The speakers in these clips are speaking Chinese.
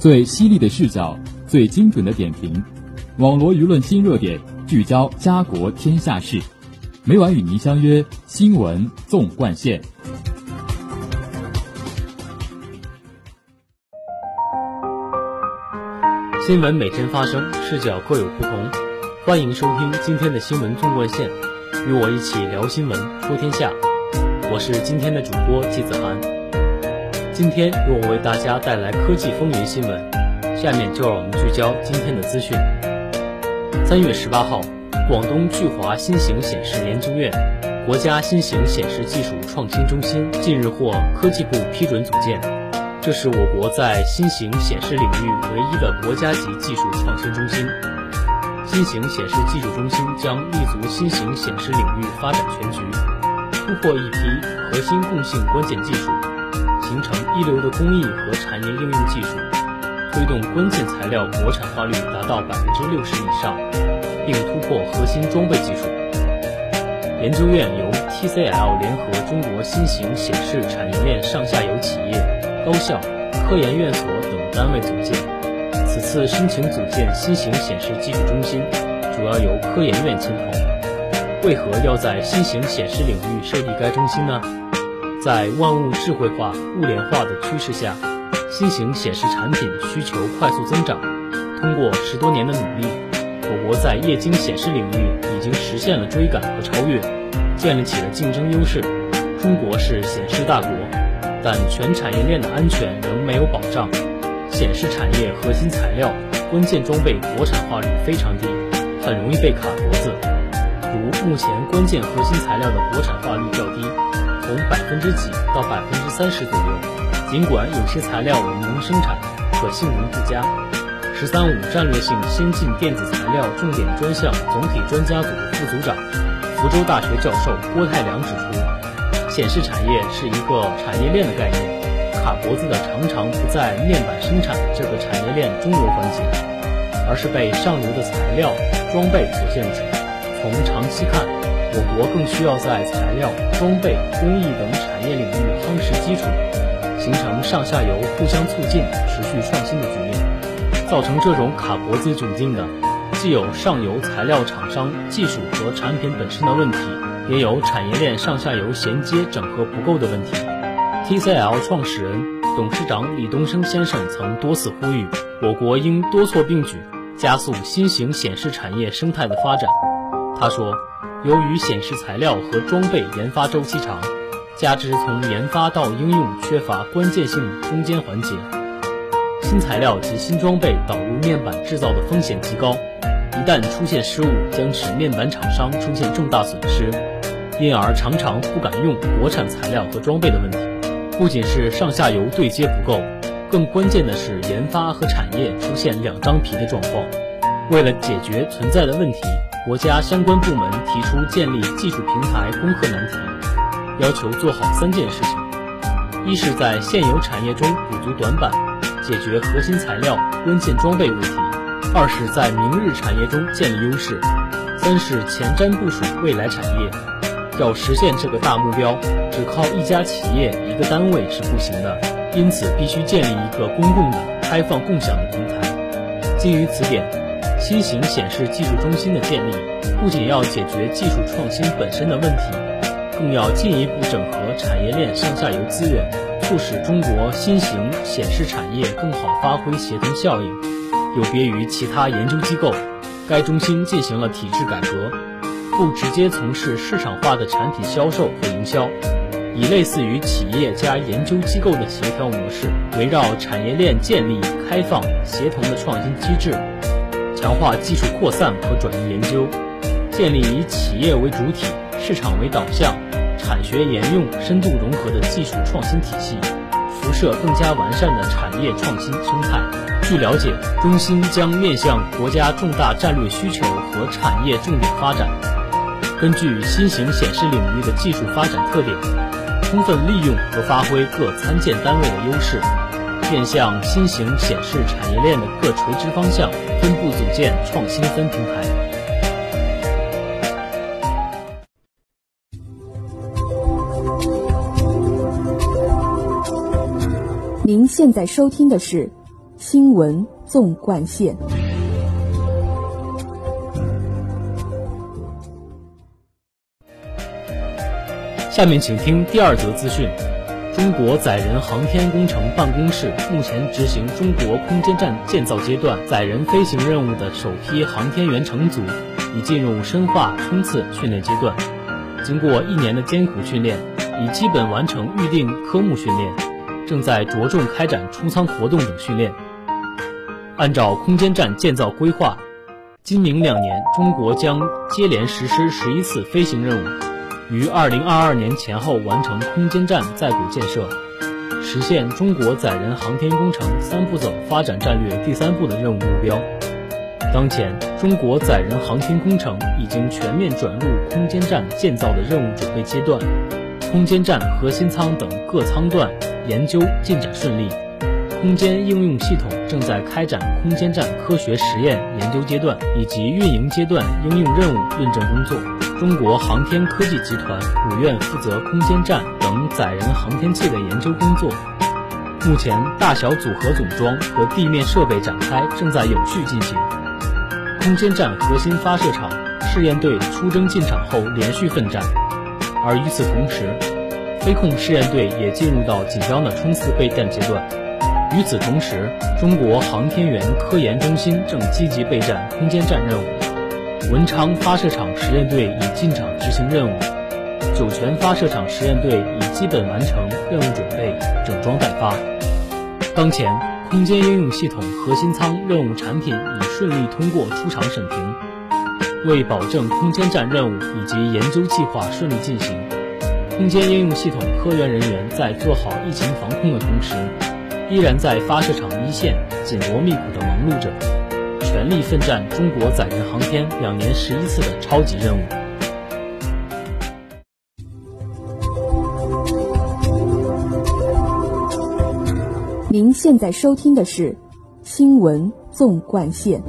最犀利的视角，最精准的点评，网罗舆论新热点，聚焦家国天下事。每晚与您相约新闻纵贯线。新闻每天发生，视角各有不同。欢迎收听今天的新闻纵贯线，与我一起聊新闻，说天下。我是今天的主播季子涵。今天由我为大家带来科技风云新闻，下面就让我们聚焦今天的资讯。三月十八号，广东巨华新型显示研究院、国家新型显示技术创新中心近日获科技部批准组建，这是我国在新型显示领域唯一的国家级技术创新中心。新型显示技术中心将立足新型显示领域发展全局。突破一批核心共性关键技术，形成一流的工艺和产业应用技术，推动关键材料国产化率达到百分之六十以上，并突破核心装备技术。研究院由 TCL 联合中国新型显示产业链上下游企业、高校、科研院所等单位组建。此次申请组建新型显示技术中心，主要由科研院牵头。为何要在新型显示领域设立该中心呢？在万物智慧化、物联化的趋势下，新型显示产品需求快速增长。通过十多年的努力，我国在液晶显示领域已经实现了追赶和超越，建立起了竞争优势。中国是显示大国，但全产业链的安全仍没有保障，显示产业核心材料、关键装备国产化率非常低，很容易被卡脖子。如目前关键核心材料的国产化率较，从百分之几到百分之三十左右。尽管有些材料我们能生产，可性能不佳。“十三五”战略性先进电子材料重点专项总体专家组副组长、福州大学教授郭泰良指出，显示产业是一个产业链的概念，卡脖子的常常不在面板生产这个产业链中游环节，而是被上游的材料、装备所限制。从长期看，我国更需要在材料、装备、工艺等产业领域夯实基础，形成上下游互相促进、持续创新的局面。造成这种卡脖子窘境的，既有上游材料厂商技术和产品本身的问题，也有产业链上下游衔接整合不够的问题。TCL 创始人、董事长李东生先生曾多次呼吁，我国应多措并举，加速新型显示产业生态的发展。他说，由于显示材料和装备研发周期长，加之从研发到应用缺乏关键性中间环节，新材料及新装备导入面板制造的风险极高，一旦出现失误，将使面板厂商出现重大损失，因而常常不敢用国产材料和装备的问题。不仅是上下游对接不够，更关键的是研发和产业出现两张皮的状况。为了解决存在的问题。国家相关部门提出建立技术平台攻克难题，要求做好三件事情：一是，在现有产业中补足短板，解决核心材料、关键装备问题；二是，在明日产业中建立优势；三是前瞻部署未来产业。要实现这个大目标，只靠一家企业、一个单位是不行的，因此必须建立一个公共的、开放共享的平台。基于此点。新型显示技术中心的建立，不仅要解决技术创新本身的问题，更要进一步整合产业链上下游资源，促使中国新型显示产业更好发挥协同效应。有别于其他研究机构，该中心进行了体制改革，不直接从事市场化的产品销售和营销，以类似于企业加研究机构的协调模式，围绕产业链建立开放协同的创新机制。强化技术扩散和转移研究，建立以企业为主体、市场为导向、产学研用深度融合的技术创新体系，辐射更加完善的产业创新生态。据了解，中心将面向国家重大战略需求和产业重点发展，根据新型显示领域的技术发展特点，充分利用和发挥各参建单位的优势。面向新型显示产业链的各垂直方向，分步组建创新分平台。您现在收听的是新闻纵贯线。下面请听第二则资讯：中国载人航天工程办公室目前执行中国空间站建造阶段载人飞行任务的首批航天员乘组已进入深化冲刺训练阶段。经过一年的艰苦训练，已基本完成预定科目训练，正在着重开展出舱活动等训练。按照空间站建造规划，今明两年中国将接连实施十一次飞行任务。于二零二二年前后完成空间站在轨建设，实现中国载人航天工程三步走发展战略第三步的任务目标。当前，中国载人航天工程已经全面转入空间站建造的任务准备阶段，空间站核心舱等各舱段研究进展顺利，空间应用系统正在开展空间站科学实验研究阶段以及运营阶段应用任务论证工作。中国航天科技集团五院负责空间站等载人航天器的研究工作。目前，大小组合总装和地面设备展开正在有序进行。空间站核心发射场试验队出征进场后连续奋战，而与此同时，飞控试验队也进入到紧张的冲刺备战阶段。与此同时，中国航天员科研中心正积极备战空间站任务。文昌发射场实验队已进场执行任务，酒泉发射场实验队已基本完成任务准备，整装待发。当前，空间应用系统核心舱任务产品已顺利通过出厂审评。为保证空间站任务以及研究计划顺利进行，空间应用系统科研人员在做好疫情防控的同时，依然在发射场一线紧锣密鼓地忙碌着。全力奋战中国载人航天两年十一次的超级任务。您现在收听的是《新闻纵贯线》。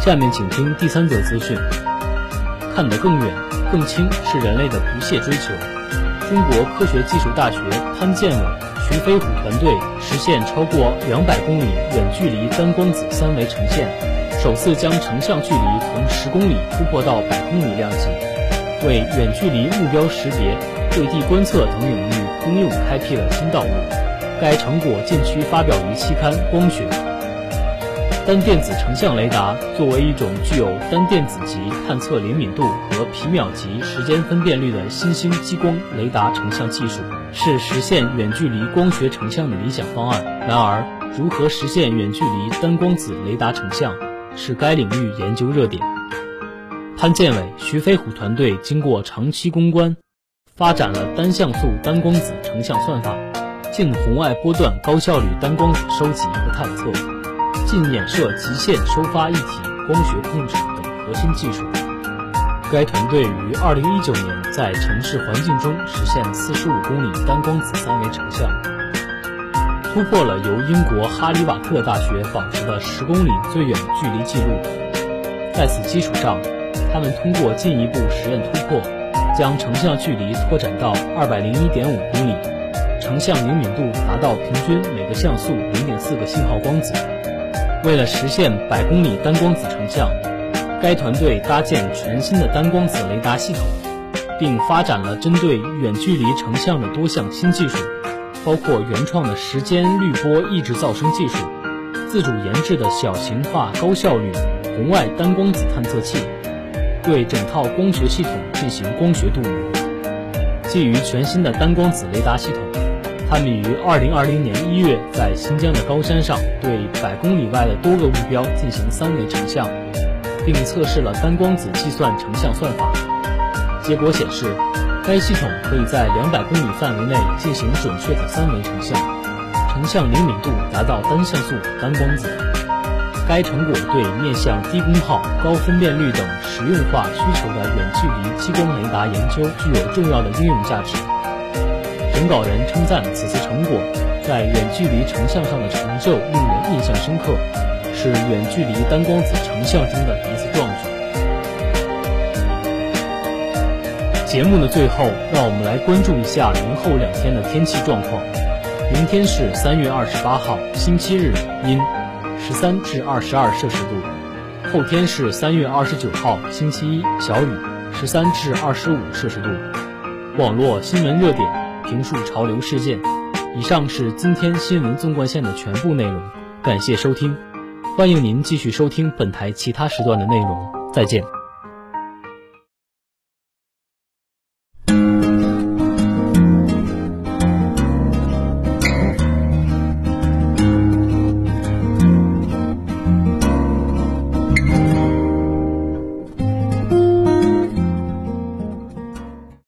下面请听第三则资讯：看得更远、更清，是人类的不懈追求。中国科学技术大学潘建伟、徐飞虎团队实现超过两百公里远距离单光子三维呈现，首次将成像距离从十公里突破到百公里量级，为远距离目标识别、对地观测等领域应用开辟了新道路。该成果近期发表于期刊《光学》。单电子成像雷达作为一种具有单电子级探测灵敏度和皮秒级时间分辨率的新兴激光雷达成像技术，是实现远距离光学成像的理想方案。然而，如何实现远距离单光子雷达成像，是该领域研究热点。潘建伟、徐飞虎团队经过长期攻关，发展了单像素单光子成像算法、近红外波段高效率单光子收集和探测。近衍射极限收发一体光学控制等核心技术。该团队于二零一九年在城市环境中实现四十五公里单光子三维成像，突破了由英国哈里瓦特大学保持的十公里最远距离记录。在此基础上，他们通过进一步实验突破，将成像距离拓展到二百零一点五公里，成像灵敏度达到平均每个像素零点四个信号光子。为了实现百公里单光子成像，该团队搭建全新的单光子雷达系统，并发展了针对远距离成像的多项新技术，包括原创的时间滤波抑制噪声技术、自主研制的小型化高效率红外单光子探测器，对整套光学系统进行光学镀膜。基于全新的单光子雷达系统。他们于二零二零年一月在新疆的高山上对百公里外的多个目标进行三维成像，并测试了单光子计算成像算法。结果显示，该系统可以在两百公里范围内进行准确的三维成像，成像灵敏度达到单像素单光子。该成果对面向低功耗、高分辨率等实用化需求的远距离激光雷达研究具有重要的应用价值。审稿人称赞此次成果在远距离成像上的成就令人印象深刻，是远距离单光子成像中的一次壮举。节目的最后，让我们来关注一下明后两天的天气状况。明天是三月二十八号，星期日，阴，十三至二十二摄氏度；后天是三月二十九号，星期一，小雨，十三至二十五摄氏度。网络新闻热点，评述潮流事件。以上是今天新闻纵贯线的全部内容，感谢收听，欢迎您继续收听本台其他时段的内容，再见。